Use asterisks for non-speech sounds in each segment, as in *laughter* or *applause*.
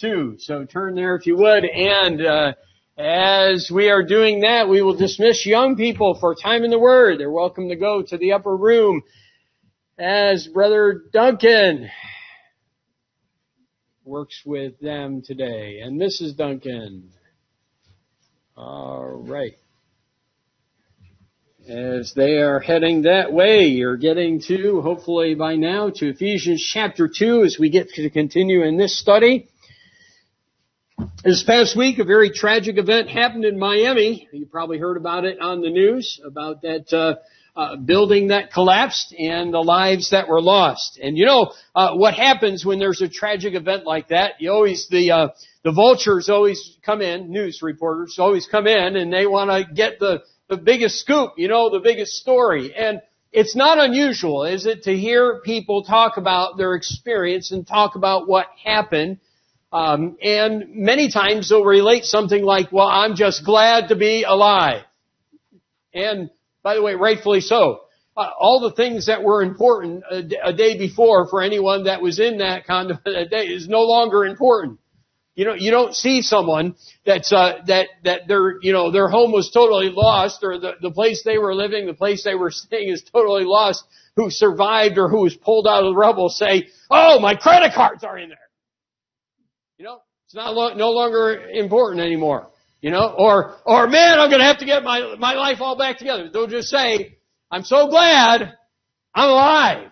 2. So turn there if you would. And uh, as we are doing that, we will dismiss young people for time in the Word. They're welcome to go to the upper room as Brother Duncan works with them today. And Mrs. Duncan. All right. As they are heading that way, you're getting to, hopefully by now, to Ephesians chapter 2 as we get to continue in this study. This past week, a very tragic event happened in Miami. You probably heard about it on the news, about that uh, uh, building that collapsed and the lives that were lost. And you know uh, what happens when there's a tragic event like that? You always the uh, the vultures always come in, news reporters always come in, and they want to get the the biggest scoop, you know, the biggest story. And it's not unusual, is it, to hear people talk about their experience and talk about what happened. Um, and many times they'll relate something like, "Well, I'm just glad to be alive," and by the way, rightfully so. Uh, all the things that were important a, a, day before for anyone that was in that kind of a day is no longer important. You know, you don't see someone that's, uh, that, that their, you know, their home was totally lost or the, the place they were living, the place they were *laughs* staying is totally lost who survived or who was pulled out of the rubble say, oh, my credit cards are in there. It's not lo- no longer important anymore. You know, or, or man, I'm gonna have to get my, my life all back together. Don't just say, I'm so glad I'm alive.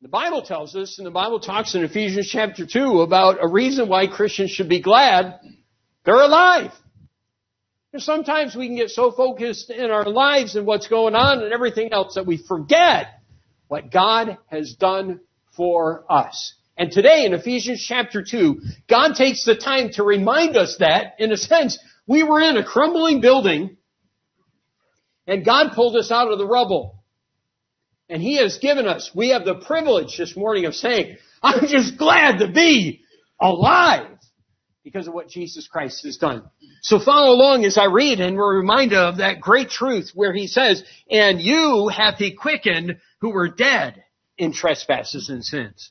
The Bible tells us, and the Bible talks in Ephesians chapter 2 about a reason why Christians should be glad they're alive. Because sometimes we can get so focused in our lives and what's going on and everything else that we forget what God has done for us. And today in Ephesians chapter 2, God takes the time to remind us that, in a sense, we were in a crumbling building and God pulled us out of the rubble. And He has given us, we have the privilege this morning of saying, I'm just glad to be alive because of what Jesus Christ has done. So follow along as I read and we're reminded of that great truth where He says, and you hath He quickened who were dead in trespasses and sins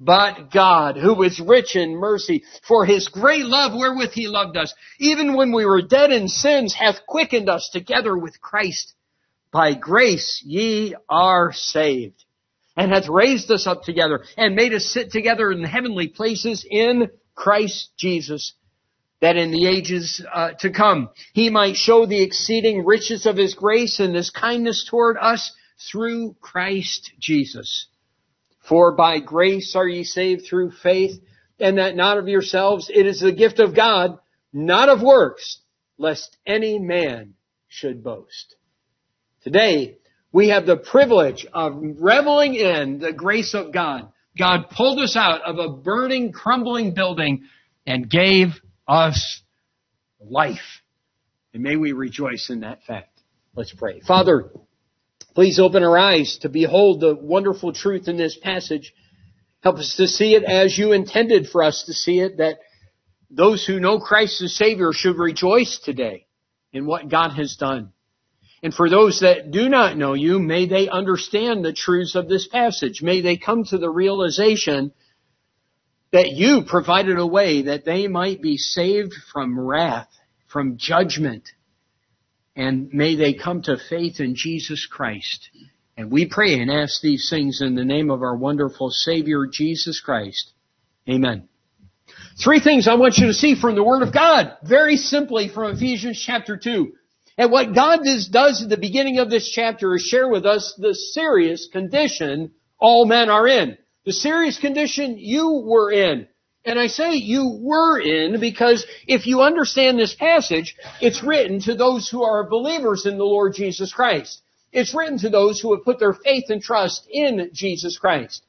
But God, who is rich in mercy, for his great love wherewith he loved us, even when we were dead in sins, hath quickened us together with Christ. By grace ye are saved and hath raised us up together and made us sit together in heavenly places in Christ Jesus that in the ages uh, to come he might show the exceeding riches of his grace and his kindness toward us through Christ Jesus. For by grace are ye saved through faith, and that not of yourselves, it is the gift of God, not of works, lest any man should boast. Today, we have the privilege of reveling in the grace of God. God pulled us out of a burning, crumbling building and gave us life. And may we rejoice in that fact. Let's pray. Father, please open our eyes to behold the wonderful truth in this passage. Help us to see it as you intended for us to see it, that those who know Christ as Savior should rejoice today in what God has done. And for those that do not know you, may they understand the truths of this passage. May they come to the realization that you provided a way that they might be saved from wrath, from judgment. And may they come to faith in Jesus Christ. And we pray and ask these things in the name of our wonderful Savior, Jesus Christ. Amen. Three things I want you to see from the Word of God, very simply from Ephesians chapter 2. And what God does, does at the beginning of this chapter is share with us the serious condition all men are in. The serious condition you were in. And I say you were in because if you understand this passage, it's written to those who are believers in the Lord Jesus Christ. It's written to those who have put their faith and trust in Jesus Christ.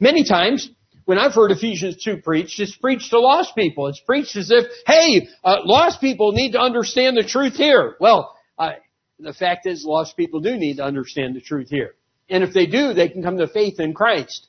Many times, when I've heard Ephesians 2 preached, it's preached to lost people. It's preached as if, hey, uh, lost people need to understand the truth here. Well, uh, The fact is, lost people do need to understand the truth here. And if they do, they can come to faith in Christ.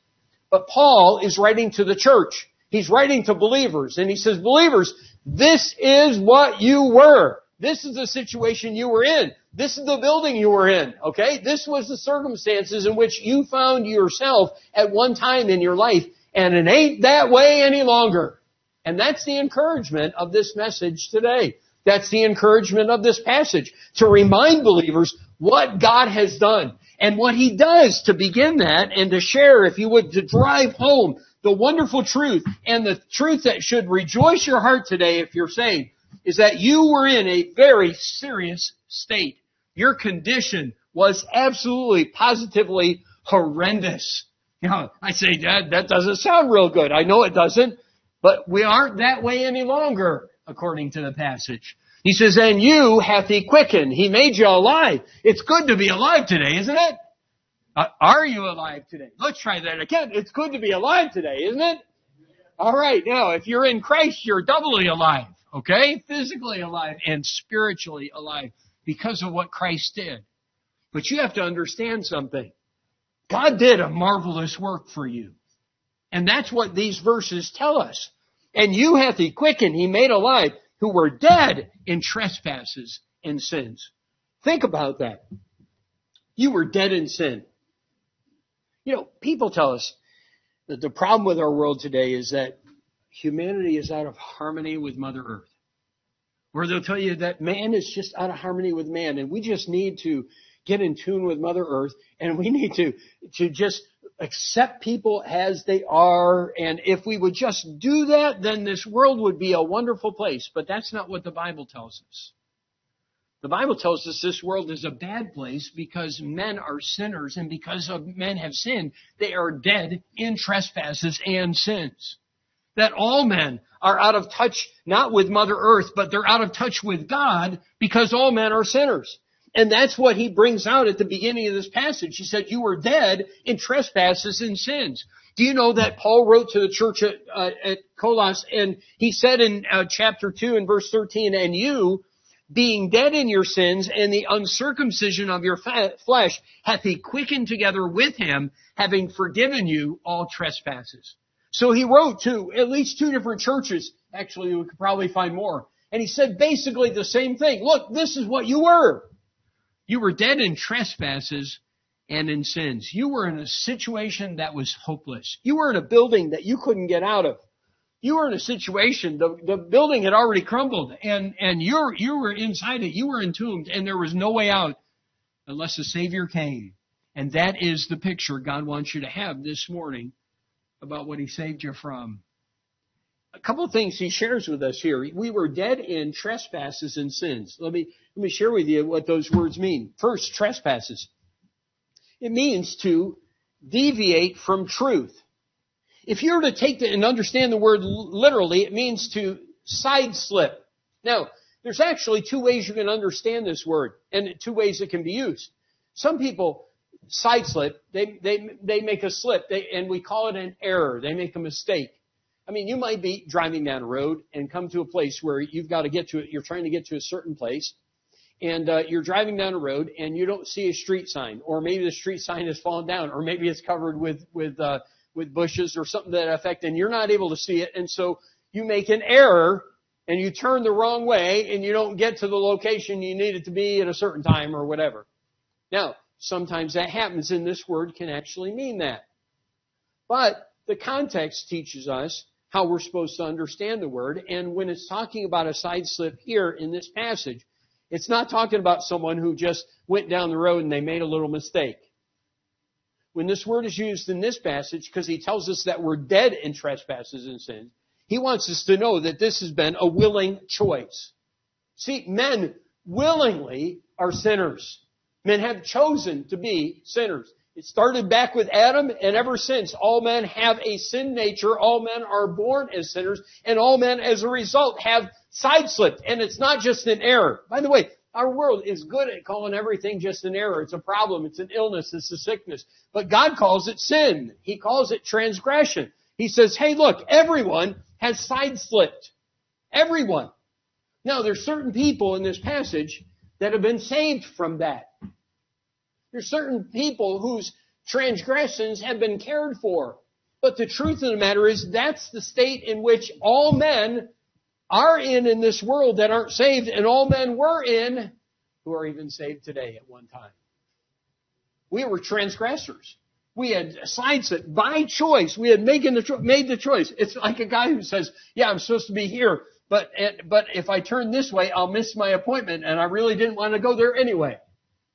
But Paul is writing to the church. He's writing to believers and he says, believers, this is what you were. This is the situation you were in. This is the building you were in. Okay? This was the circumstances in which you found yourself at one time in your life and it ain't that way any longer. And that's the encouragement of this message today. That's the encouragement of this passage. To remind believers what God has done and what He does to begin that and to share, if you would, to drive home the wonderful truth and the truth that should rejoice your heart today if you're saved is that you were in a very serious state. Your condition was absolutely, positively horrendous. You know, I say that, that doesn't sound real good. I know it doesn't, but we aren't that way any longer, according to the passage. He says, and you hath he quickened. He made you alive. It's good to be alive today, isn't it? Uh, are you alive today? Let's try that again. It's good to be alive today, isn't it? All right. Now, if you're in Christ, you're doubly alive. Okay? Physically alive and spiritually alive because of what Christ did. But you have to understand something. God did a marvelous work for you. And that's what these verses tell us. And you hath he quickened, he made alive, who were dead in trespasses and sins. Think about that. You were dead in sin. You know, people tell us that the problem with our world today is that humanity is out of harmony with Mother Earth. Or they'll tell you that man is just out of harmony with man and we just need to get in tune with Mother Earth and we need to, to just accept people as they are. And if we would just do that, then this world would be a wonderful place. But that's not what the Bible tells us. The Bible tells us this world is a bad place because men are sinners and because of men have sinned, they are dead in trespasses and sins. That all men are out of touch not with Mother Earth, but they're out of touch with God because all men are sinners. And that's what he brings out at the beginning of this passage. He said, you were dead in trespasses and sins. Do you know that Paul wrote to the church at, uh, at and he said in uh, chapter 2 and verse 13, and you, being dead in your sins and the uncircumcision of your flesh, hath he quickened together with him, having forgiven you all trespasses. So he wrote to at least two different churches. Actually, we could probably find more. And he said basically the same thing. Look, this is what you were. You were dead in trespasses and in sins. You were in a situation that was hopeless. You were in a building that you couldn't get out of. You were in a situation, the, the building had already crumbled and, and you're, you were inside it. You were entombed and there was no way out unless the Savior came. And that is the picture God wants you to have this morning about what He saved you from a couple of things he shares with us here. We were dead in trespasses and sins. Let me, let me share with you what those words mean. First, trespasses. It means to deviate from truth. If you were to take and understand the word literally, it means to side slip. Now, there's actually two ways you can understand this word, and two ways it can be used. Some people side slip, they, they, they make a slip, they, and we call it an error. They make a mistake. I mean, you might be driving down a road and come to a place where you've got to get to it. You're trying to get to a certain place, and uh, you're driving down a road and you don't see a street sign, or maybe the street sign has fallen down, or maybe it's covered with with uh, with bushes or something that effect, and you're not able to see it, and so you make an error and you turn the wrong way and you don't get to the location you needed to be at a certain time or whatever. Now, sometimes that happens, and this word can actually mean that. But the context teaches us how we're supposed to understand the word. And when it's talking about a side slip here in this passage, it's not talking about someone who just went down the road and they made a little mistake. When this word is used in this passage, because he tells us that we're dead in trespasses and sins, he wants us to know that this has been a willing choice. See, men willingly are sinners. Men have chosen to be sinners. It started back with Adam, and ever since, all men have a sin nature. All men are born as sinners, and all men, as a result, have sideslipped. And it's not just an error. By the way, our world is good at calling everything just an error. It's a problem. It's an illness. It's a sickness. But God calls it sin. He calls it transgression. He says, hey, look, everyone has sideslipped. Everyone. Now, there's certain people in this passage that have been saved from that. There's certain people whose transgressions have been cared for. But the truth of the matter is that's the state in which all men are in in this world that aren't saved and all men were in who are even saved today at one time. We were transgressors. We had sidestepped by choice. We had making the cho- made the choice. It's like a guy who says, "Yeah, I'm supposed to be here, but but if I turn this way, I'll miss my appointment, and I really didn't want to go there anyway."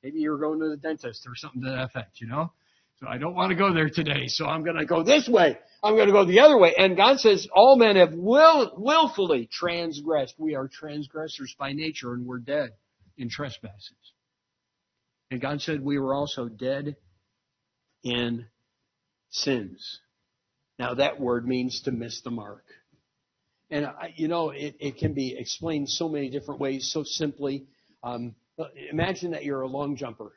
Maybe you're going to the dentist or something to that effect, you know. So I don't want to go there today, so I'm going to go this way. I'm going to go the other way. And God says all men have will, willfully transgressed. We are transgressors by nature and we're dead in trespasses. And God said we were also dead in sins. Now that word means to miss the mark. And you know, it, it can be explained so many different ways, so simply. Um, imagine that you're a long jumper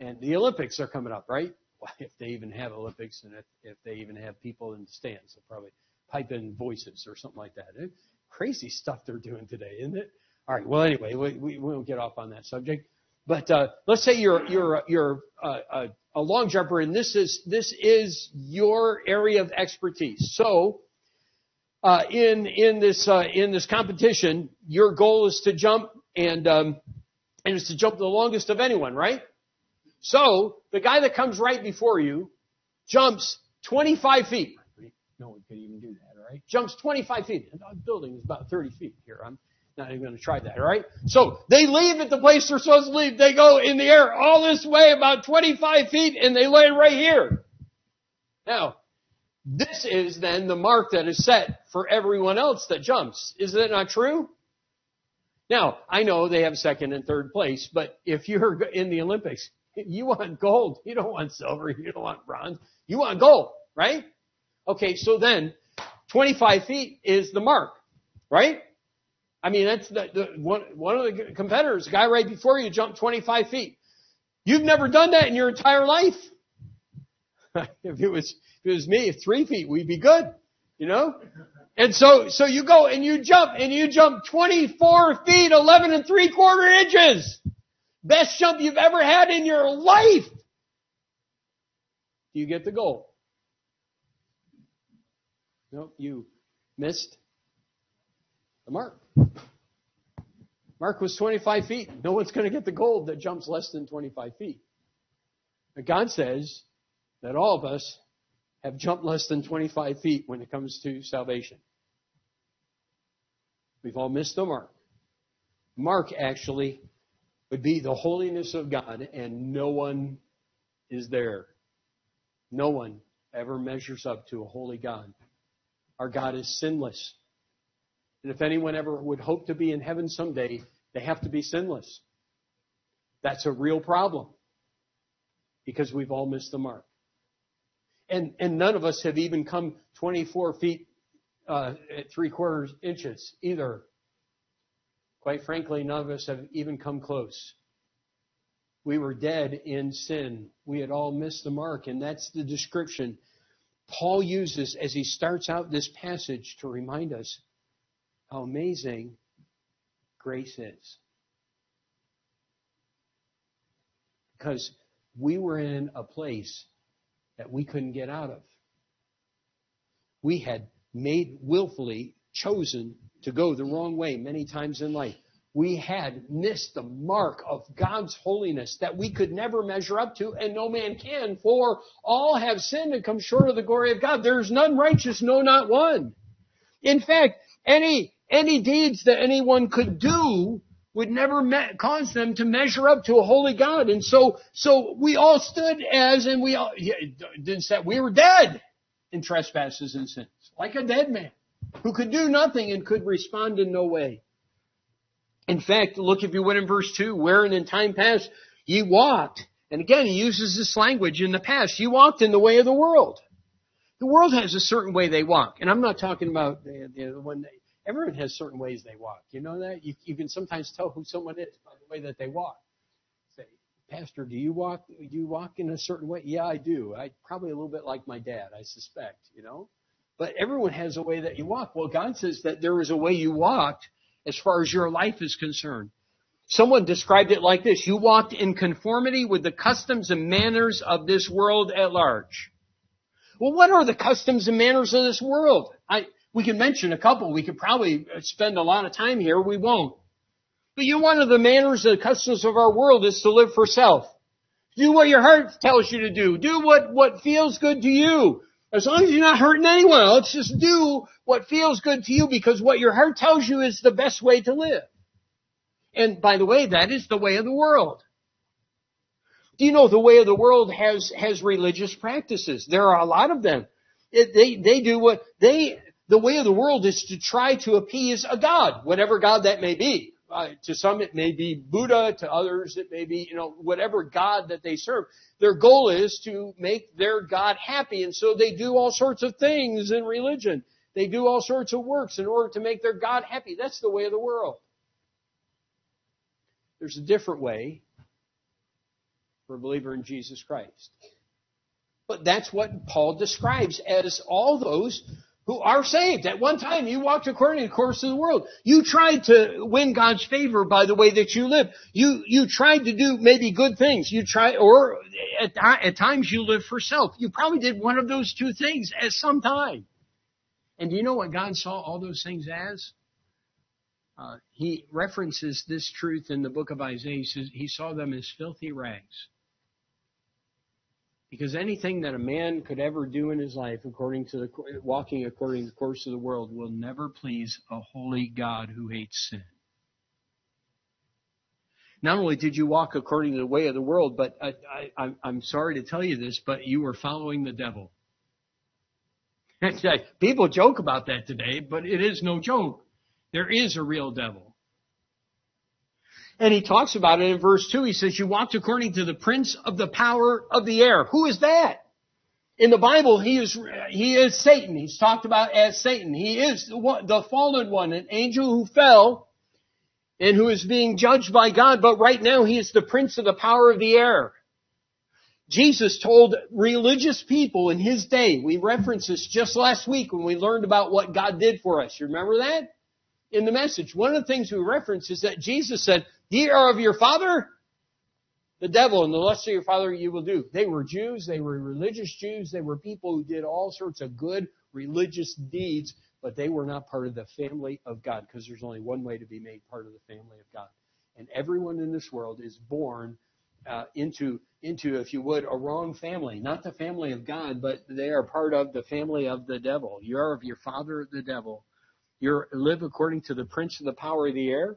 and the Olympics are coming up, right? *laughs* If they even have Olympics and if, if they even have people in the stands, they'll probably pipe in voices or something like that. It, crazy stuff they're doing today, isn't it? All right. Well, anyway, we, we, won't get off on that subject. But uh, let's say you're you're you're uh, a, a long jumper, and this is this is your area of expertise. So, uh, in in this uh, in this competition, your goal is to jump and um, and it's to jump the longest of anyone, right? So the guy that comes right before you jumps 25 feet. No one could even do that, all right? Jumps 25 feet. The building is about 30 feet here. I'm not even going to try that, all right? So they leave at the place they're supposed to leave. They go in the air all this way, about 25 feet, and they land right here. Now, this is then the mark that is set for everyone else that jumps. Is that not true? Now, I know they have second and third place, but if you're in the Olympics, you want gold. You don't want silver. You don't want bronze. You want gold, right? Okay, so then 25 feet is the mark, right? I mean, that's the, the one, one of the competitors, the guy right before you jumped 25 feet. You've never done that in your entire life. *laughs* if it was, if it was me, three feet, we'd be good, you know? And so, so you go and you jump and you jump 24 feet, 11 and three quarter inches. Best jump you've ever had in your life. You get the goal. No, you missed the mark. Mark was 25 feet. No one's going to get the gold that jumps less than 25 feet. But God says that all of us have jumped less than 25 feet when it comes to salvation. We've all missed the mark. Mark actually would be the holiness of God, and no one is there. No one ever measures up to a holy God. Our God is sinless. And if anyone ever would hope to be in heaven someday, they have to be sinless. That's a real problem because we've all missed the mark. And, and none of us have even come 24 feet uh, at three quarters inches either. Quite frankly, none of us have even come close. We were dead in sin. We had all missed the mark, and that's the description Paul uses as he starts out this passage to remind us how amazing grace is. Because we were in a place that we couldn't get out of. We had made willfully chosen to go the wrong way many times in life. We had missed the mark of God's holiness that we could never measure up to, and no man can, for all have sinned and come short of the glory of God. There's none righteous, no, not one. In fact, any, any deeds that anyone could do would never me- cause them to measure up to a holy God. And so, so we all stood as, and we all, didn't say, we were dead in trespasses and sins, like a dead man who could do nothing and could respond in no way. In fact, look if you would in verse 2, wherein in time past ye walked. And again, he uses this language in the past. You walked in the way of the world. The world has a certain way they walk. And I'm not talking about the, the one that, everyone has certain ways they walk. You know that? You, you can sometimes tell who someone is by the way that they walk. Say, Pastor, do you walk, do you walk in a certain way? Yeah, I do. I probably a little bit like my dad, I suspect, you know? But everyone has a way that you walk. Well, God says that there is a way you walked as far as your life is concerned. Someone described it like this. You walked in conformity with the customs and manners of this world at large. Well, what are the customs and manners of this world? I, we can mention a couple. We could probably spend a lot of time here. We won't. But you, one of the manners and customs of our world is to live for self. Do what your heart tells you to do. Do what, what feels good to you. As long as you're not hurting anyone else, just do what feels good to you because what your heart tells you is the best way to live. And by the way, that is the way of the world. Do you know the way of the world has, has religious practices? There are a lot of them. It, they, they do what, they, the way of the world is to try to appease a God, whatever God that may be. Uh, to some it may be Buddha, to others it may be, you know, whatever God that they serve. Their goal is to make their God happy, and so they do all sorts of things in religion. They do all sorts of works in order to make their God happy. That's the way of the world. There's a different way for a believer in Jesus Christ. But that's what Paul describes as all those who are saved. At one time, you walked according to the course of the world. You tried to win God's favor by the way that you live. You, you tried to do maybe good things. You tried, or at, at times you lived for self. You probably did one of those two things at some time. And do you know what God saw all those things as? Uh, he references this truth in the book of Isaiah. He says he saw them as filthy rags. Because anything that a man could ever do in his life, according to the walking according to the course of the world, will never please a holy God who hates sin. Not only did you walk according to the way of the world, but I, I, I'm sorry to tell you this, but you were following the devil. *laughs* People joke about that today, but it is no joke. There is a real devil. And he talks about it in verse 2. He says, You walked according to the prince of the power of the air. Who is that? In the Bible, he is, he is Satan. He's talked about as Satan. He is the, fallen one, an angel who fell and who is being judged by God. But right now, he is the prince of the power of the air. Jesus told religious people in his day, we referenced this just last week when we learned about what God did for us. You remember that? in the message. One of the things we reference is that Jesus said, ye are of your father, the devil, and the lust of your father you will do. They were Jews, they were religious Jews, they were people who did all sorts of good religious deeds, but they were not part of the family of God, because there's only one way to be made part of the family of God. And everyone in this world is born uh, into, into, if you would, a wrong family. Not the family of God, but they are part of the family of the devil. You are of your father, the devil, you live according to the prince of the power of the air.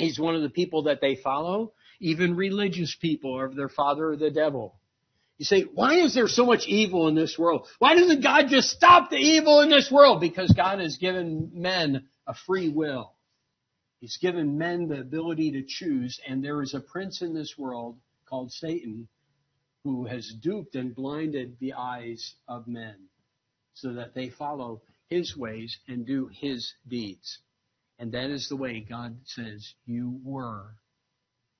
He's one of the people that they follow. Even religious people are of their father, or the devil. You say, why is there so much evil in this world? Why doesn't God just stop the evil in this world? Because God has given men a free will. He's given men the ability to choose, and there is a prince in this world called Satan who has duped and blinded the eyes of men so that they follow his ways and do his deeds. And that is the way God says you were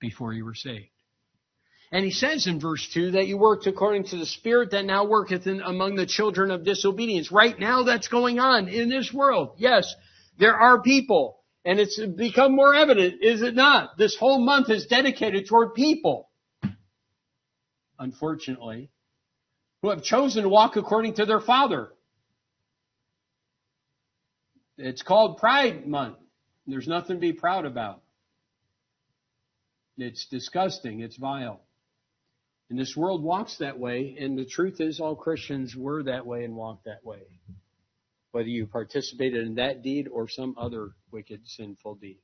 before you were saved. And he says in verse 2 that you worked according to the Spirit that now worketh in, among the children of disobedience. Right now that's going on in this world. Yes, there are people, and it's become more evident, is it not? This whole month is dedicated toward people, unfortunately, who have chosen to walk according to their Father. It's called Pride Month. There's nothing to be proud about. It's disgusting. It's vile. And this world walks that way, and the truth is all Christians were that way and walked that way. Whether you participated in that deed or some other wicked, sinful deed.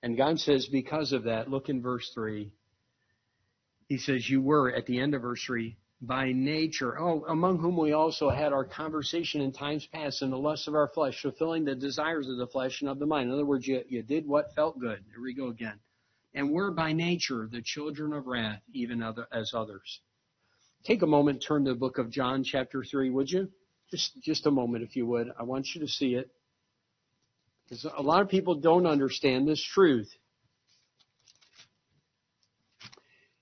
And God says, because of that, look in verse 3. He says, You were, at the end of verse 3, by nature, oh, among whom we also had our conversation in times past in the lusts of our flesh, fulfilling the desires of the flesh and of the mind. In other words, you, you did what felt good. Here we go again. And we're by nature the children of wrath, even other, as others. Take a moment, turn to the book of John, chapter 3, would you? Just, just a moment, if you would. I want you to see it. Because a lot of people don't understand this truth.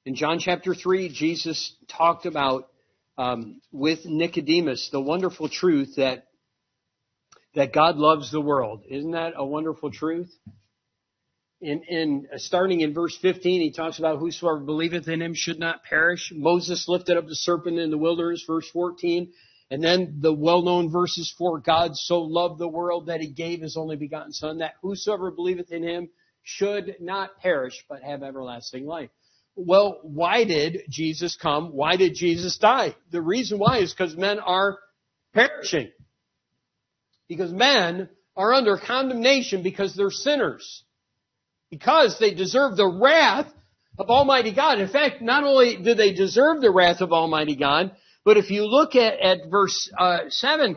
In John chapter 3, Jesus talked about um, with Nicodemus the wonderful truth that that God loves the world. Isn't that a wonderful truth? in, in uh, starting in verse 15, he talks about whosoever believeth in him should not perish. Moses lifted up the serpent in the wilderness, verse 14. And then the well-known verses for God so loved the world that he gave his only begotten son that whosoever believeth in him should not perish but have everlasting life. Well, why did Jesus come? Why did Jesus die? The reason why is because men are perishing. Because men are under condemnation because they're sinners. Because they deserve the wrath of Almighty God. In fact, not only do they deserve the wrath of Almighty God, but if you look at, at verse uh, 7,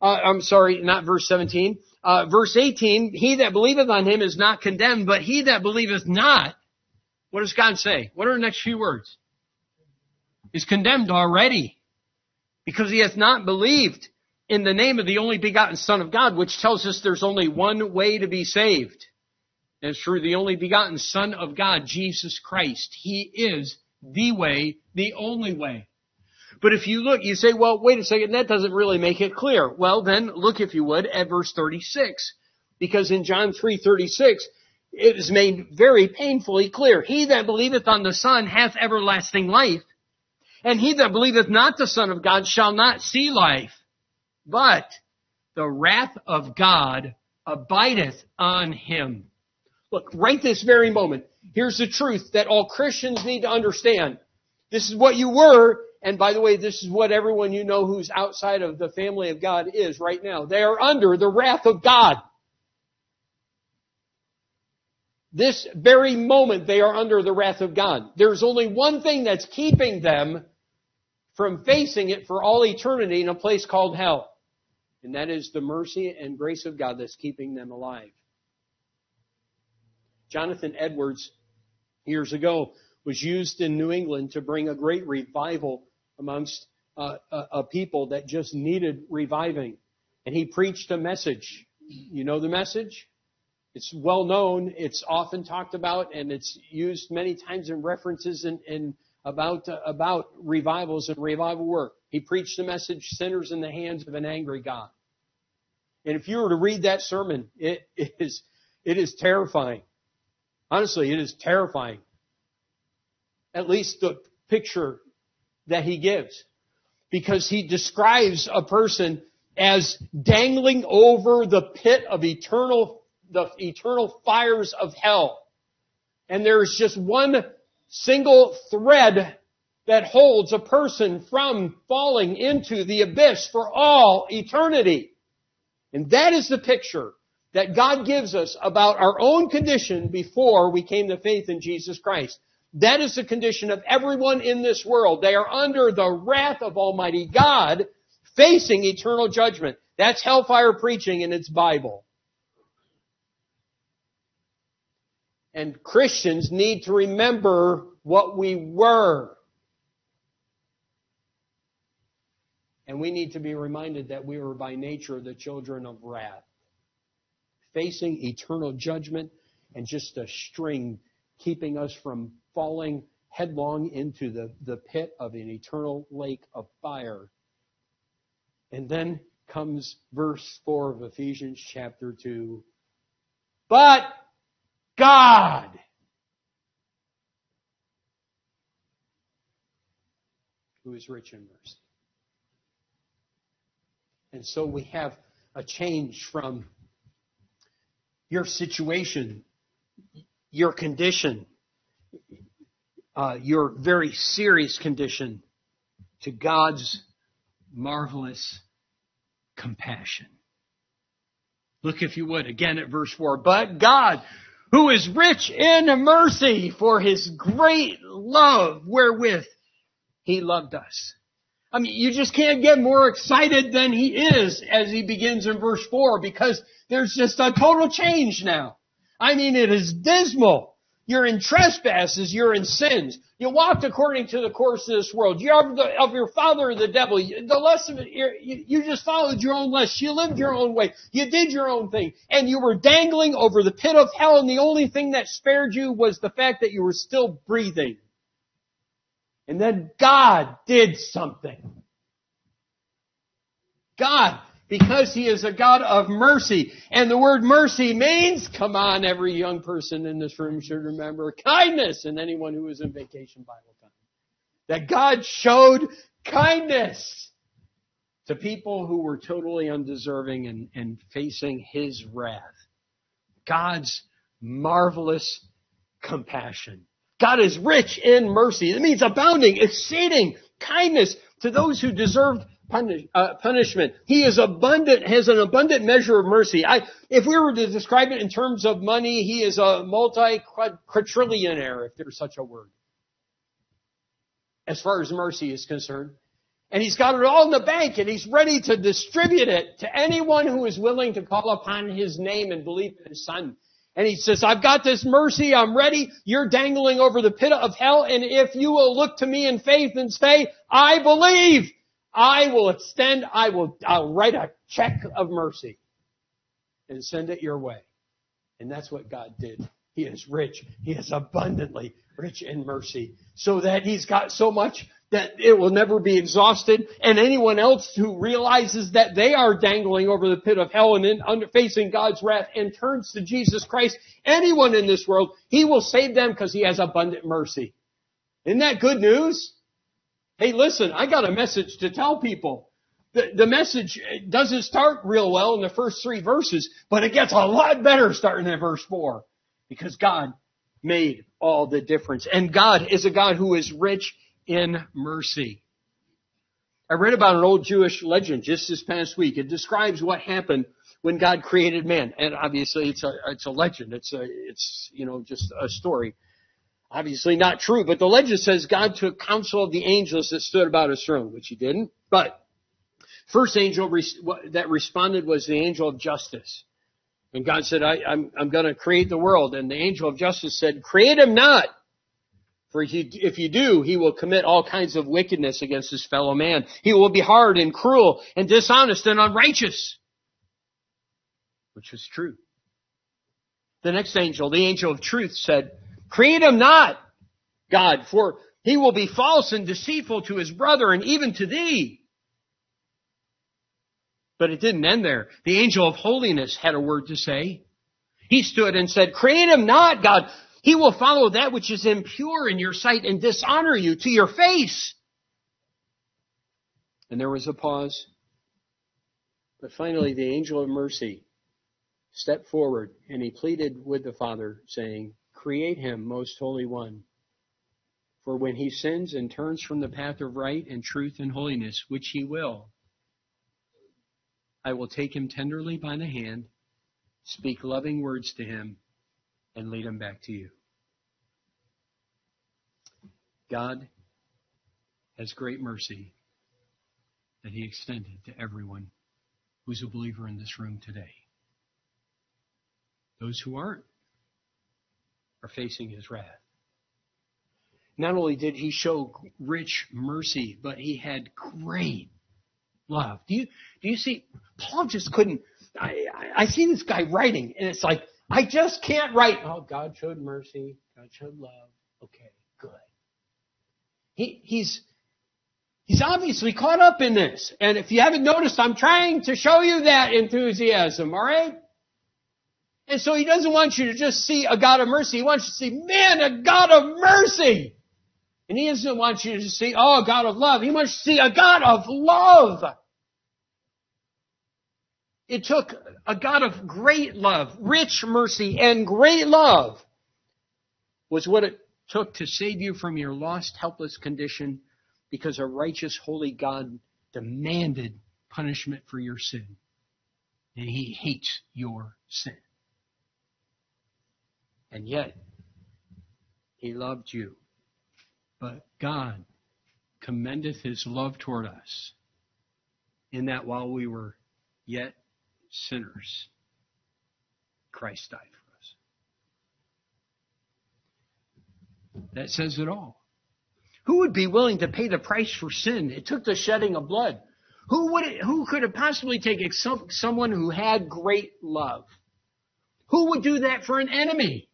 uh, I'm sorry, not verse 17, uh, verse 18, he that believeth on him is not condemned, but he that believeth not, what does God say? What are the next few words? Is condemned already because he has not believed in the name of the only begotten Son of God, which tells us there's only one way to be saved. And it's through the only begotten Son of God, Jesus Christ. He is the way, the only way. But if you look, you say, well, wait a second, that doesn't really make it clear. Well, then look, if you would, at verse 36. Because in John 3.36, it is made very painfully clear. He that believeth on the Son hath everlasting life. And he that believeth not the Son of God shall not see life. But the wrath of God abideth on him. Look, right this very moment, here's the truth that all Christians need to understand. This is what you were, and by the way, this is what everyone you know who's outside of the family of God is right now. They are under the wrath of God. This very moment they are under the wrath of God. There's only one thing that's keeping them from facing it for all eternity in a place called hell. And that is the mercy and grace of God that's keeping them alive. Jonathan Edwards, years ago, was used in New England to bring a great revival amongst uh, a, a people that just needed reviving. And he preached a message. You know the message? It's well known. It's often talked about, and it's used many times in references in about uh, about revivals and revival work. He preached the message, "Sinners in the hands of an angry God." And if you were to read that sermon, it is it is terrifying. Honestly, it is terrifying. At least the picture that he gives. Because he describes a person as dangling over the pit of eternal, the eternal fires of hell. And there's just one single thread that holds a person from falling into the abyss for all eternity. And that is the picture that God gives us about our own condition before we came to faith in Jesus Christ. That is the condition of everyone in this world. They are under the wrath of Almighty God, facing eternal judgment. That's hellfire preaching in its Bible. And Christians need to remember what we were. And we need to be reminded that we were by nature the children of wrath, facing eternal judgment and just a string keeping us from falling headlong into the, the pit of an eternal lake of fire. And then comes verse 4 of Ephesians chapter 2. But God who is rich in mercy. And so we have a change from your situation, your condition, uh, your very serious condition to God's marvelous compassion. Look, if you would, again at verse 4. But God, who is rich in mercy for his great love wherewith he loved us. I mean, you just can't get more excited than he is as he begins in verse 4 because there's just a total change now. I mean, it is dismal. You're in trespasses. You're in sins. You walked according to the course of this world. You're of, the, of your father, the devil. The less of it, you, you just followed your own lust. You lived your own way. You did your own thing. And you were dangling over the pit of hell and the only thing that spared you was the fact that you were still breathing. And then God did something. God because He is a God of mercy. And the word mercy means, come on, every young person in this room should remember, kindness. And anyone who is in vacation Bible time. That God showed kindness to people who were totally undeserving and, and facing His wrath. God's marvelous compassion. God is rich in mercy. It means abounding, exceeding kindness to those who deserve punish, uh, punishment. He is abundant, has an abundant measure of mercy. I, if we were to describe it in terms of money, he is a multi-quadrillionaire, if there's such a word. As far as mercy is concerned. And he's got it all in the bank and he's ready to distribute it to anyone who is willing to call upon his name and believe in his son. And he says, I've got this mercy, I'm ready, you're dangling over the pit of hell, and if you will look to me in faith and say, I believe, I will extend, I will, I'll write a check of mercy and send it your way. And that's what God did. He is rich. He is abundantly rich in mercy. So that He's got so much that it will never be exhausted. And anyone else who realizes that they are dangling over the pit of hell and in, under, facing God's wrath and turns to Jesus Christ, anyone in this world, He will save them because He has abundant mercy. Isn't that good news? Hey, listen, I got a message to tell people. The, the message doesn't start real well in the first three verses, but it gets a lot better starting in verse four because God made all the difference. And God is a God who is rich in mercy. I read about an old Jewish legend just this past week. It describes what happened when God created man. And obviously it's a, it's a legend. It's a, it's, you know, just a story. Obviously not true, but the legend says God took counsel of the angels that stood about his throne, which he didn't. But first angel that responded was the angel of justice. And God said, I, am going to create the world. And the angel of justice said, create him not. For if you do, he will commit all kinds of wickedness against his fellow man. He will be hard and cruel and dishonest and unrighteous. Which was true. The next angel, the angel of truth said, create him not, God, for he will be false and deceitful to his brother and even to thee. But it didn't end there. The angel of holiness had a word to say. He stood and said, create him not, God, he will follow that which is impure in your sight and dishonor you to your face. And there was a pause. But finally, the angel of mercy stepped forward and he pleaded with the Father, saying, Create him, most holy one. For when he sins and turns from the path of right and truth and holiness, which he will, I will take him tenderly by the hand, speak loving words to him, and lead him back to you. God has great mercy that He extended to everyone who's a believer in this room today. Those who aren't are facing His wrath. Not only did He show rich mercy, but He had great love. Do you, do you see? Paul just couldn't. I, I, I see this guy writing, and it's like, I just can't write. Oh, God showed mercy. God showed love. Okay, good. He, he's, he's obviously caught up in this. And if you haven't noticed, I'm trying to show you that enthusiasm, alright? And so he doesn't want you to just see a God of mercy. He wants you to see, man, a God of mercy. And he doesn't want you to see, oh, a God of love. He wants you to see a God of love. It took a God of great love, rich mercy, and great love was what it took to save you from your lost, helpless condition because a righteous, holy God demanded punishment for your sin. And he hates your sin. And yet, he loved you. But God commendeth his love toward us in that while we were yet sinners, Christ died for us. That says it all. Who would be willing to pay the price for sin? It took the shedding of blood. Who would it, who could have possibly taken some, someone who had great love? Who would do that for an enemy?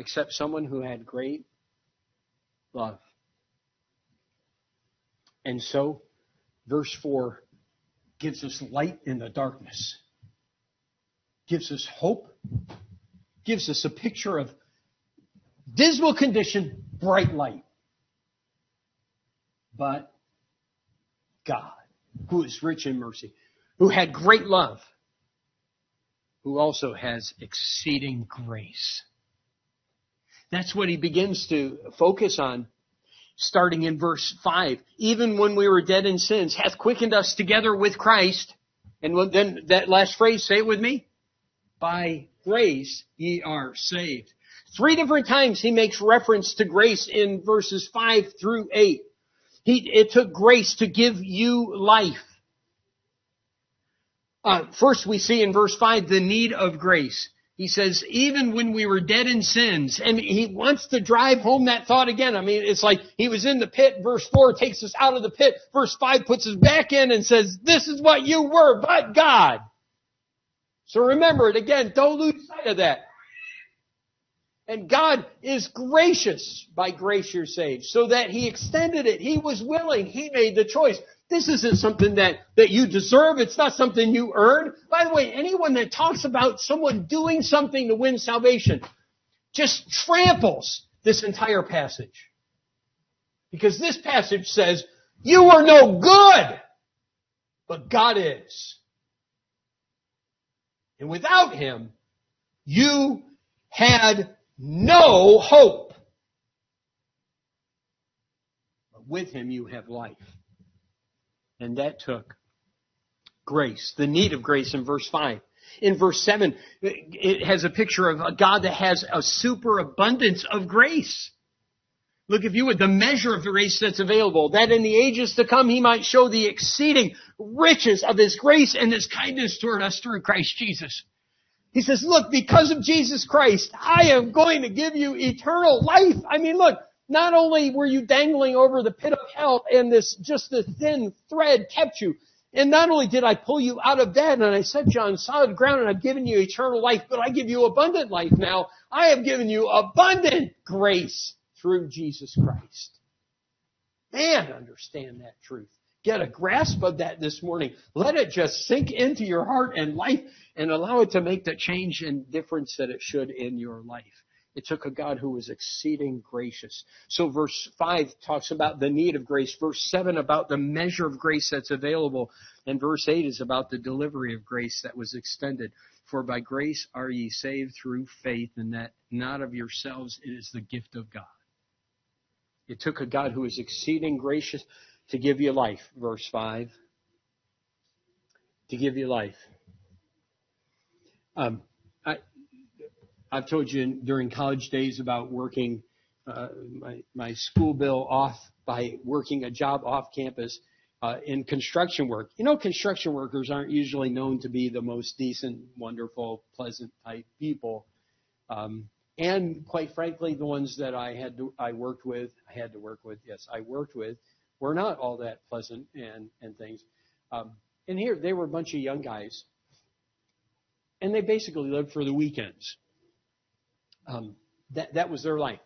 Except someone who had great love. And so, verse 4 gives us light in the darkness, gives us hope, gives us a picture of dismal condition, bright light. But God, who is rich in mercy, who had great love, who also has exceeding grace. That's what he begins to focus on starting in verse 5. Even when we were dead in sins, hath quickened us together with Christ. And then that last phrase, say it with me. By grace ye are saved. Three different times he makes reference to grace in verses 5 through 8. He, it took grace to give you life. Uh, first we see in verse 5 the need of grace. He says, even when we were dead in sins, and he wants to drive home that thought again. I mean, it's like he was in the pit, verse 4 takes us out of the pit, verse 5 puts us back in and says, this is what you were, but God. So remember it again, don't lose sight of that. And God is gracious. By grace you're saved. So that He extended it. He was willing. He made the choice. This isn't something that, that you deserve. It's not something you earn. By the way, anyone that talks about someone doing something to win salvation just tramples this entire passage. Because this passage says, you are no good, but God is. And without Him, you had no hope. But with him you have life. And that took grace, the need of grace in verse 5. In verse 7, it has a picture of a God that has a superabundance of grace. Look, if you would, the measure of the grace that's available, that in the ages to come he might show the exceeding riches of his grace and his kindness toward us through Christ Jesus. He says, look, because of Jesus Christ, I am going to give you eternal life. I mean, look, not only were you dangling over the pit of hell and this, just the thin thread kept you, and not only did I pull you out of that and I set you on solid ground and I've given you eternal life, but I give you abundant life now. I have given you abundant grace through Jesus Christ. Man, understand that truth. Get a grasp of that this morning. Let it just sink into your heart and life and allow it to make the change and difference that it should in your life. It took a God who was exceeding gracious. So verse 5 talks about the need of grace. Verse 7 about the measure of grace that's available. And verse 8 is about the delivery of grace that was extended. For by grace are ye saved through faith, and that not of yourselves, it is the gift of God. It took a God who is exceeding gracious to give you life. Verse 5. To give you life. Um, I, I've told you during college days about working uh, my, my school bill off by working a job off campus uh, in construction work. You know, construction workers aren't usually known to be the most decent, wonderful, pleasant type people. Um, and quite frankly, the ones that I had to, I worked with, I had to work with, yes, I worked with, were not all that pleasant and and things. Um, and here they were a bunch of young guys and they basically lived for the weekends. Um, that that was their life.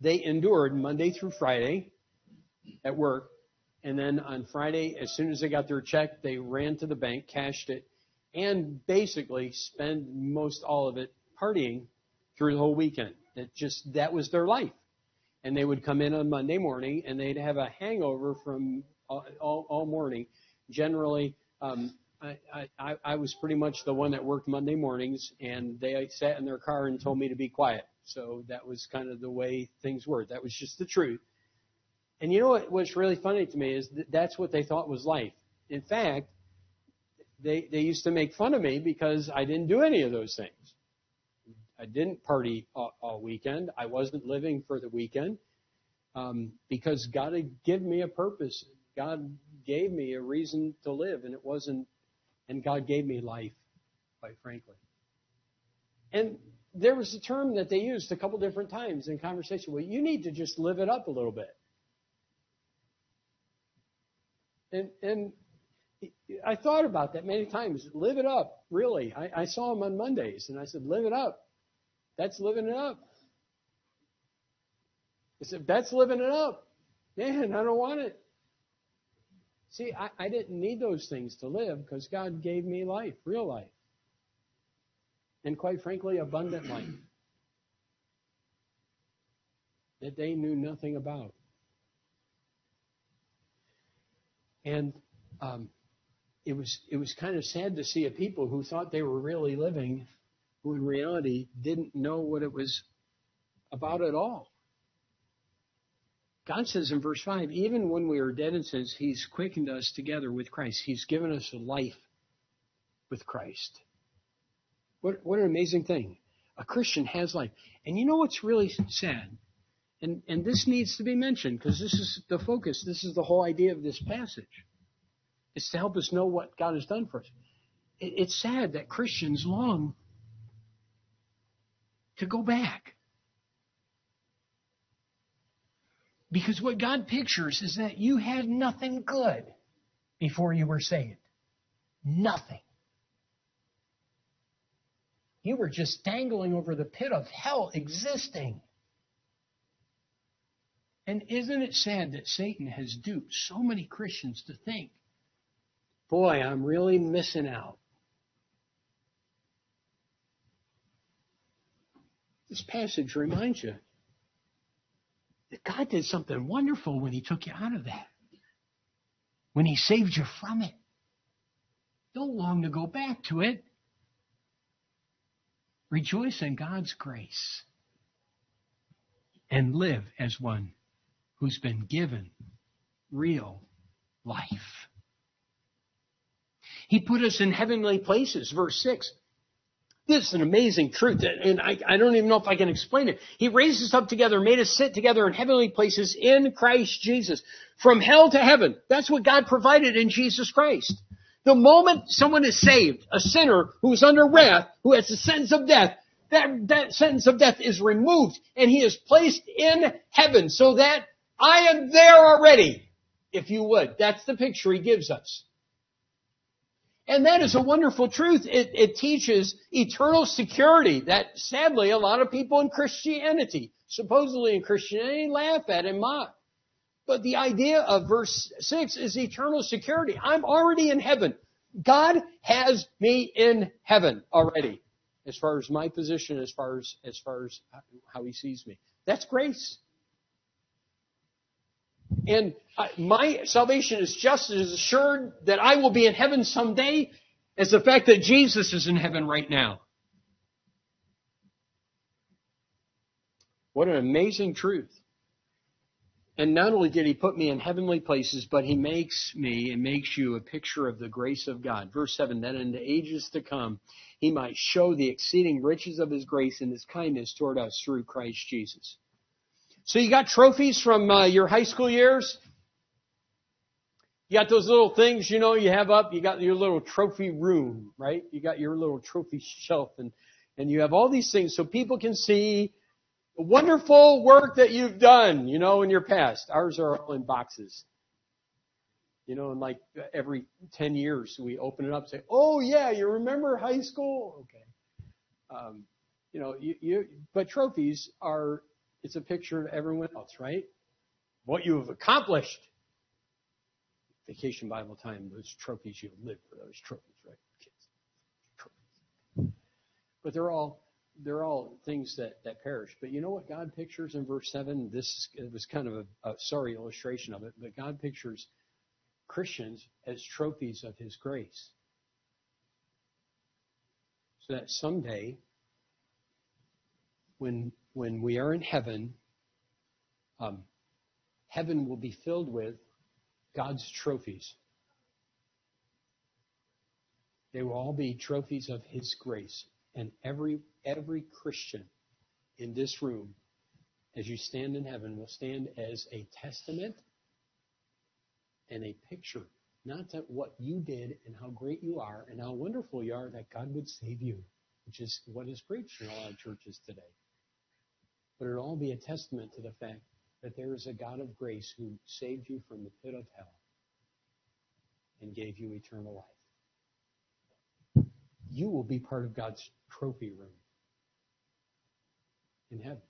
They endured Monday through Friday at work, and then on Friday, as soon as they got their check, they ran to the bank, cashed it, and basically spent most all of it partying through the whole weekend. It just that was their life. And they would come in on Monday morning, and they'd have a hangover from all, all, all morning. Generally, um, I, I, I was pretty much the one that worked Monday mornings, and they sat in their car and told me to be quiet. So that was kind of the way things were. That was just the truth. And you know what, what's really funny to me is that that's what they thought was life. In fact, they they used to make fun of me because I didn't do any of those things. I didn't party all, all weekend. I wasn't living for the weekend um, because God had given me a purpose. God gave me a reason to live, and it wasn't and God gave me life, quite frankly. And there was a term that they used a couple different times in conversation. Well, you need to just live it up a little bit. And and I thought about that many times. Live it up, really. I, I saw him on Mondays, and I said, "Live it up." That's living it up. I said, "That's living it up." Man, I don't want it. See, I, I didn't need those things to live because God gave me life, real life. And quite frankly, abundant life that they knew nothing about. And um, it was it was kind of sad to see a people who thought they were really living, who in reality didn't know what it was about at all. God says in verse 5, even when we are dead in sins, He's quickened us together with Christ. He's given us a life with Christ. What, what an amazing thing. A Christian has life. And you know what's really sad? And, and this needs to be mentioned because this is the focus. This is the whole idea of this passage. It's to help us know what God has done for us. It, it's sad that Christians long to go back. Because what God pictures is that you had nothing good before you were saved. Nothing. You were just dangling over the pit of hell existing. And isn't it sad that Satan has duped so many Christians to think, boy, I'm really missing out. This passage reminds you God did something wonderful when He took you out of that, when He saved you from it. Don't long to go back to it. Rejoice in God's grace and live as one who's been given real life. He put us in heavenly places, verse 6. This is an amazing truth, and I, I, don't even know if I can explain it. He raised us up together, made us sit together in heavenly places in Christ Jesus. From hell to heaven. That's what God provided in Jesus Christ. The moment someone is saved, a sinner who is under wrath, who has the sentence of death, that, that sentence of death is removed and he is placed in heaven so that I am there already, if you would. That's the picture he gives us. And that is a wonderful truth. It, it, teaches eternal security that sadly a lot of people in Christianity, supposedly in Christianity, laugh at and mock. But the idea of verse 6 is eternal security. I'm already in heaven. God has me in heaven already. As far as my position, as far as, as far as how he sees me. That's grace. And my salvation is just as assured that I will be in heaven someday as the fact that Jesus is in heaven right now. What an amazing truth. And not only did he put me in heavenly places, but he makes me and makes you a picture of the grace of God. Verse 7, that in the ages to come, he might show the exceeding riches of his grace and his kindness toward us through Christ Jesus. So you got trophies from uh, your high school years? You got those little things, you know, you have up, you got your little trophy room, right? You got your little trophy shelf and, and you have all these things so people can see the wonderful work that you've done, you know, in your past. Ours are all in boxes. You know, and like every 10 years we open it up and say, oh yeah, you remember high school? Okay. Um, you know, you, you, but trophies are it's a picture of everyone else, right? What you have accomplished. Vacation Bible time, those trophies, you live for those trophies, right? Kids. Trophies. But they're all they're all things that, that perish. But you know what God pictures in verse 7? This it was kind of a, a sorry illustration of it, but God pictures Christians as trophies of His grace. So that someday, when when we are in heaven, um, heaven will be filled with God's trophies. They will all be trophies of His grace. And every, every Christian in this room, as you stand in heaven, will stand as a testament and a picture, not to what you did and how great you are and how wonderful you are, that God would save you, which is what is preached in a lot of churches today but it'll all be a testament to the fact that there is a God of grace who saved you from the pit of hell and gave you eternal life. You will be part of God's trophy room in heaven.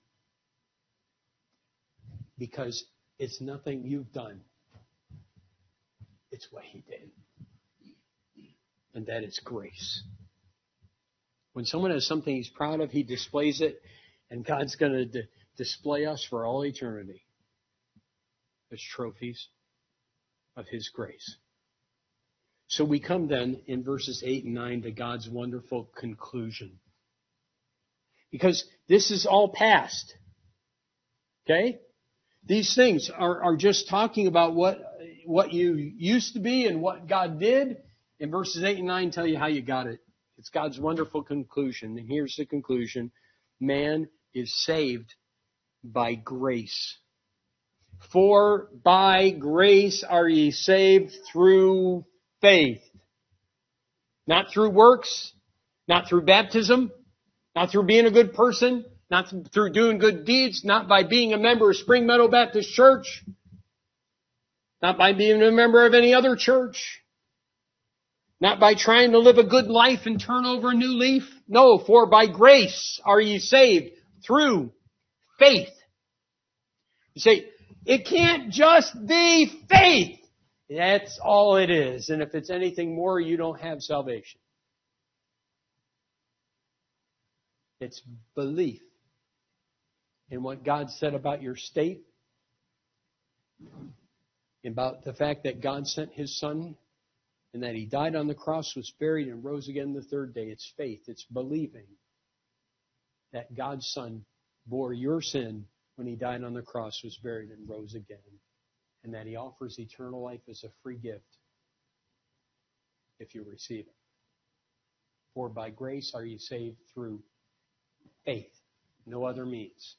Because it's nothing you've done. It's what He did. And that is grace. When someone has something he's proud of, he displays it, and God's going to d- display us for all eternity as trophies of His grace. So we come then in verses 8 and 9 to God's wonderful conclusion. Because this is all past. Okay? These things are, are just talking about what, what you used to be and what God did. And verses 8 and 9 tell you how you got it. It's God's wonderful conclusion. And here's the conclusion. Man is saved by grace. For by grace are ye saved through faith. Not through works, not through baptism, not through being a good person, not through doing good deeds, not by being a member of Spring Meadow Baptist Church, not by being a member of any other church, not by trying to live a good life and turn over a new leaf. No, for by grace are ye saved through faith. You say, it can't just be faith. That's all it is. And if it's anything more, you don't have salvation. It's belief in what God said about your state, about the fact that God sent His Son and that He died on the cross, was buried, and rose again the third day. It's faith. It's believing that God's Son bore your sin when He died on the cross, was buried, and rose again and that He offers eternal life as a free gift if you receive it. For by grace are you saved through faith, no other means.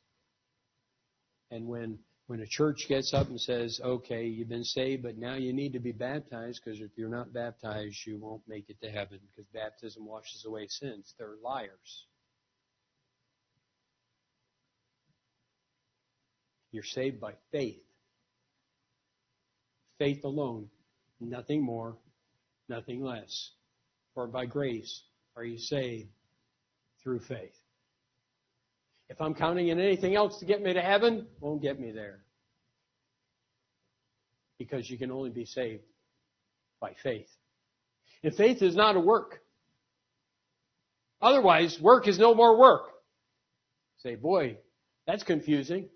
And when when a church gets up and says, okay, you've been saved, but now you need to be baptized because if you're not baptized, you won't make it to heaven because baptism washes away sins. They're liars. You're saved by faith. Faith alone, nothing more, nothing less. For by grace are you saved through faith. If I'm counting on anything else to get me to heaven, won't get me there. Because you can only be saved by faith. And faith is not a work. Otherwise, work is no more work. Say, boy, that's confusing.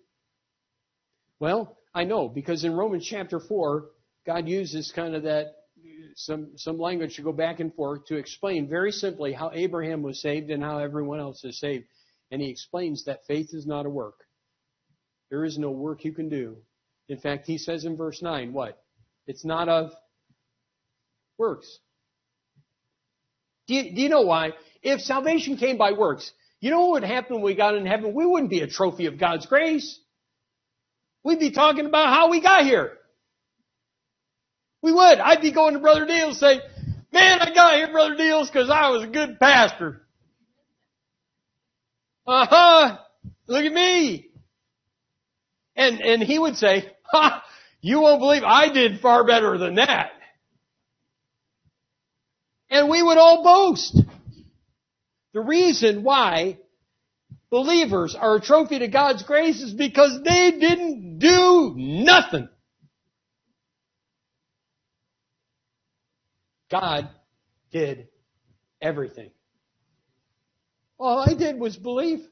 Well, I know because in Romans chapter 4, God uses kind of that some some language to go back and forth to explain very simply how Abraham was saved and how everyone else is saved. And he explains that faith is not a work. There is no work you can do. In fact, he says in verse 9, what? It's not of works. Do you, do you know why? If salvation came by works, you know what would happen when we got in heaven? We wouldn't be a trophy of God's grace. We'd be talking about how we got here. We would. I'd be going to Brother Deals and say, man, I got here, Brother Deals, because I was a good pastor. Uh huh. Look at me. And, and he would say, ha, you won't believe I did far better than that. And we would all boast. The reason why believers are a trophy to God's grace is because they didn't do nothing. God did everything. All I did was believe.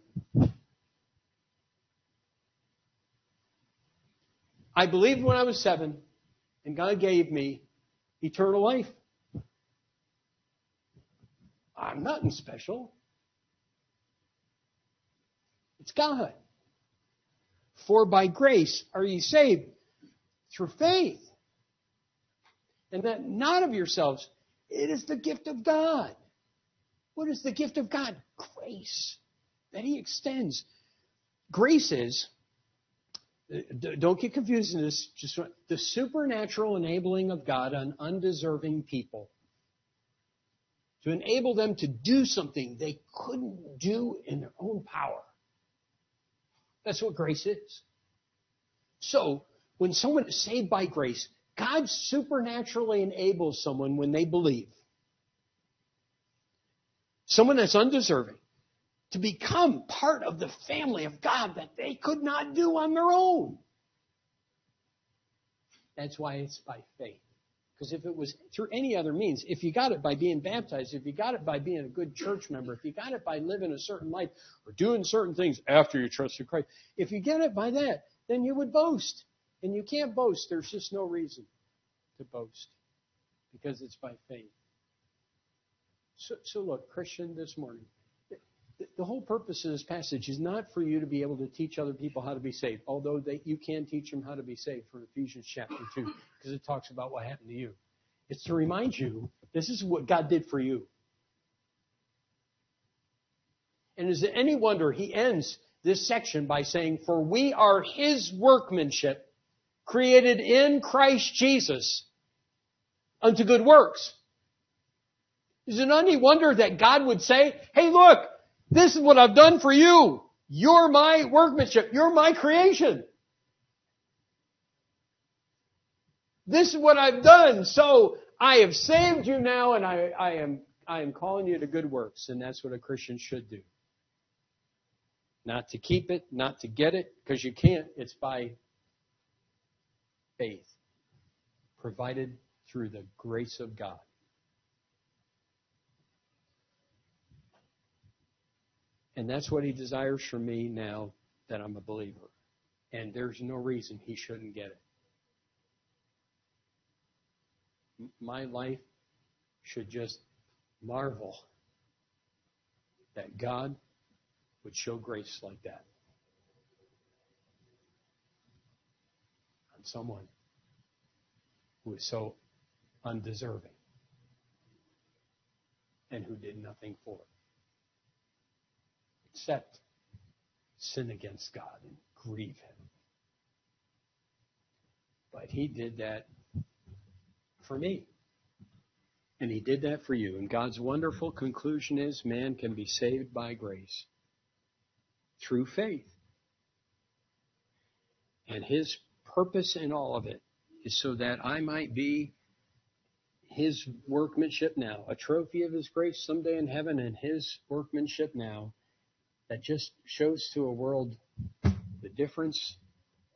I believed when I was seven, and God gave me eternal life. I'm nothing special. It's God. For by grace are ye saved through faith. And that not of yourselves. It is the gift of God. What is the gift of God? Grace that He extends. Grace is, uh, don't get confused in this, just the supernatural enabling of God on undeserving people. To enable them to do something they couldn't do in their own power. That's what grace is. So, when someone is saved by grace, God supernaturally enables someone when they believe, someone that's undeserving, to become part of the family of God that they could not do on their own. That's why it's by faith. Because if it was through any other means, if you got it by being baptized, if you got it by being a good church member, if you got it by living a certain life or doing certain things after you trusted Christ, if you get it by that, then you would boast. And you can't boast. There's just no reason to boast because it's by faith. So, so look, Christian, this morning, the whole purpose of this passage is not for you to be able to teach other people how to be saved, although they, you can teach them how to be saved from Ephesians chapter 2, because it talks about what happened to you. It's to remind you this is what God did for you. And is it any wonder he ends this section by saying, For we are his workmanship, created in Christ Jesus unto good works. Is it any wonder that God would say, Hey, look, this is what I've done for you. You're my workmanship. You're my creation. This is what I've done. So I have saved you now and I, I am, I am calling you to good works. And that's what a Christian should do. Not to keep it, not to get it, because you can't. It's by faith provided through the grace of God. And that's what he desires from me now that I'm a believer. And there's no reason he shouldn't get it. My life should just marvel that God would show grace like that on someone who is so undeserving and who did nothing for it except sin against God and grieve Him. But He did that for me. And He did that for you. And God's wonderful conclusion is man can be saved by grace through faith. And His purpose in all of it is so that I might be his workmanship now, a trophy of his grace someday in heaven, and his workmanship now that just shows to a world the difference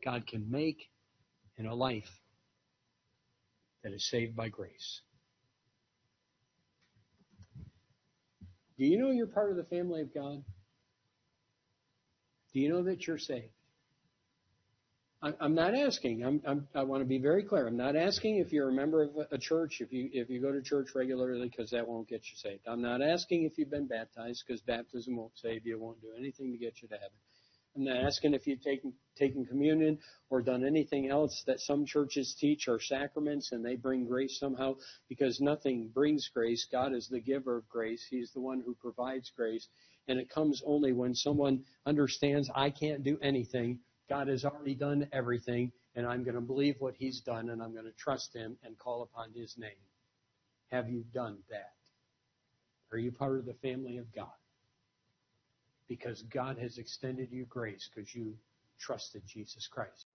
God can make in a life that is saved by grace. Do you know you're part of the family of God? Do you know that you're saved? I'm not asking. I'm, I'm, i want to be very clear. I'm not asking if you're a member of a church, if you if you go to church regularly, because that won't get you saved. I'm not asking if you've been baptized, because baptism won't save you. It won't do anything to get you to heaven. I'm not asking if you've taken taken communion or done anything else that some churches teach are sacraments and they bring grace somehow, because nothing brings grace. God is the giver of grace. He's the one who provides grace, and it comes only when someone understands I can't do anything God has already done everything, and I'm going to believe what He's done, and I'm going to trust Him and call upon His name. Have you done that? Are you part of the family of God? Because God has extended you grace because you trusted Jesus Christ.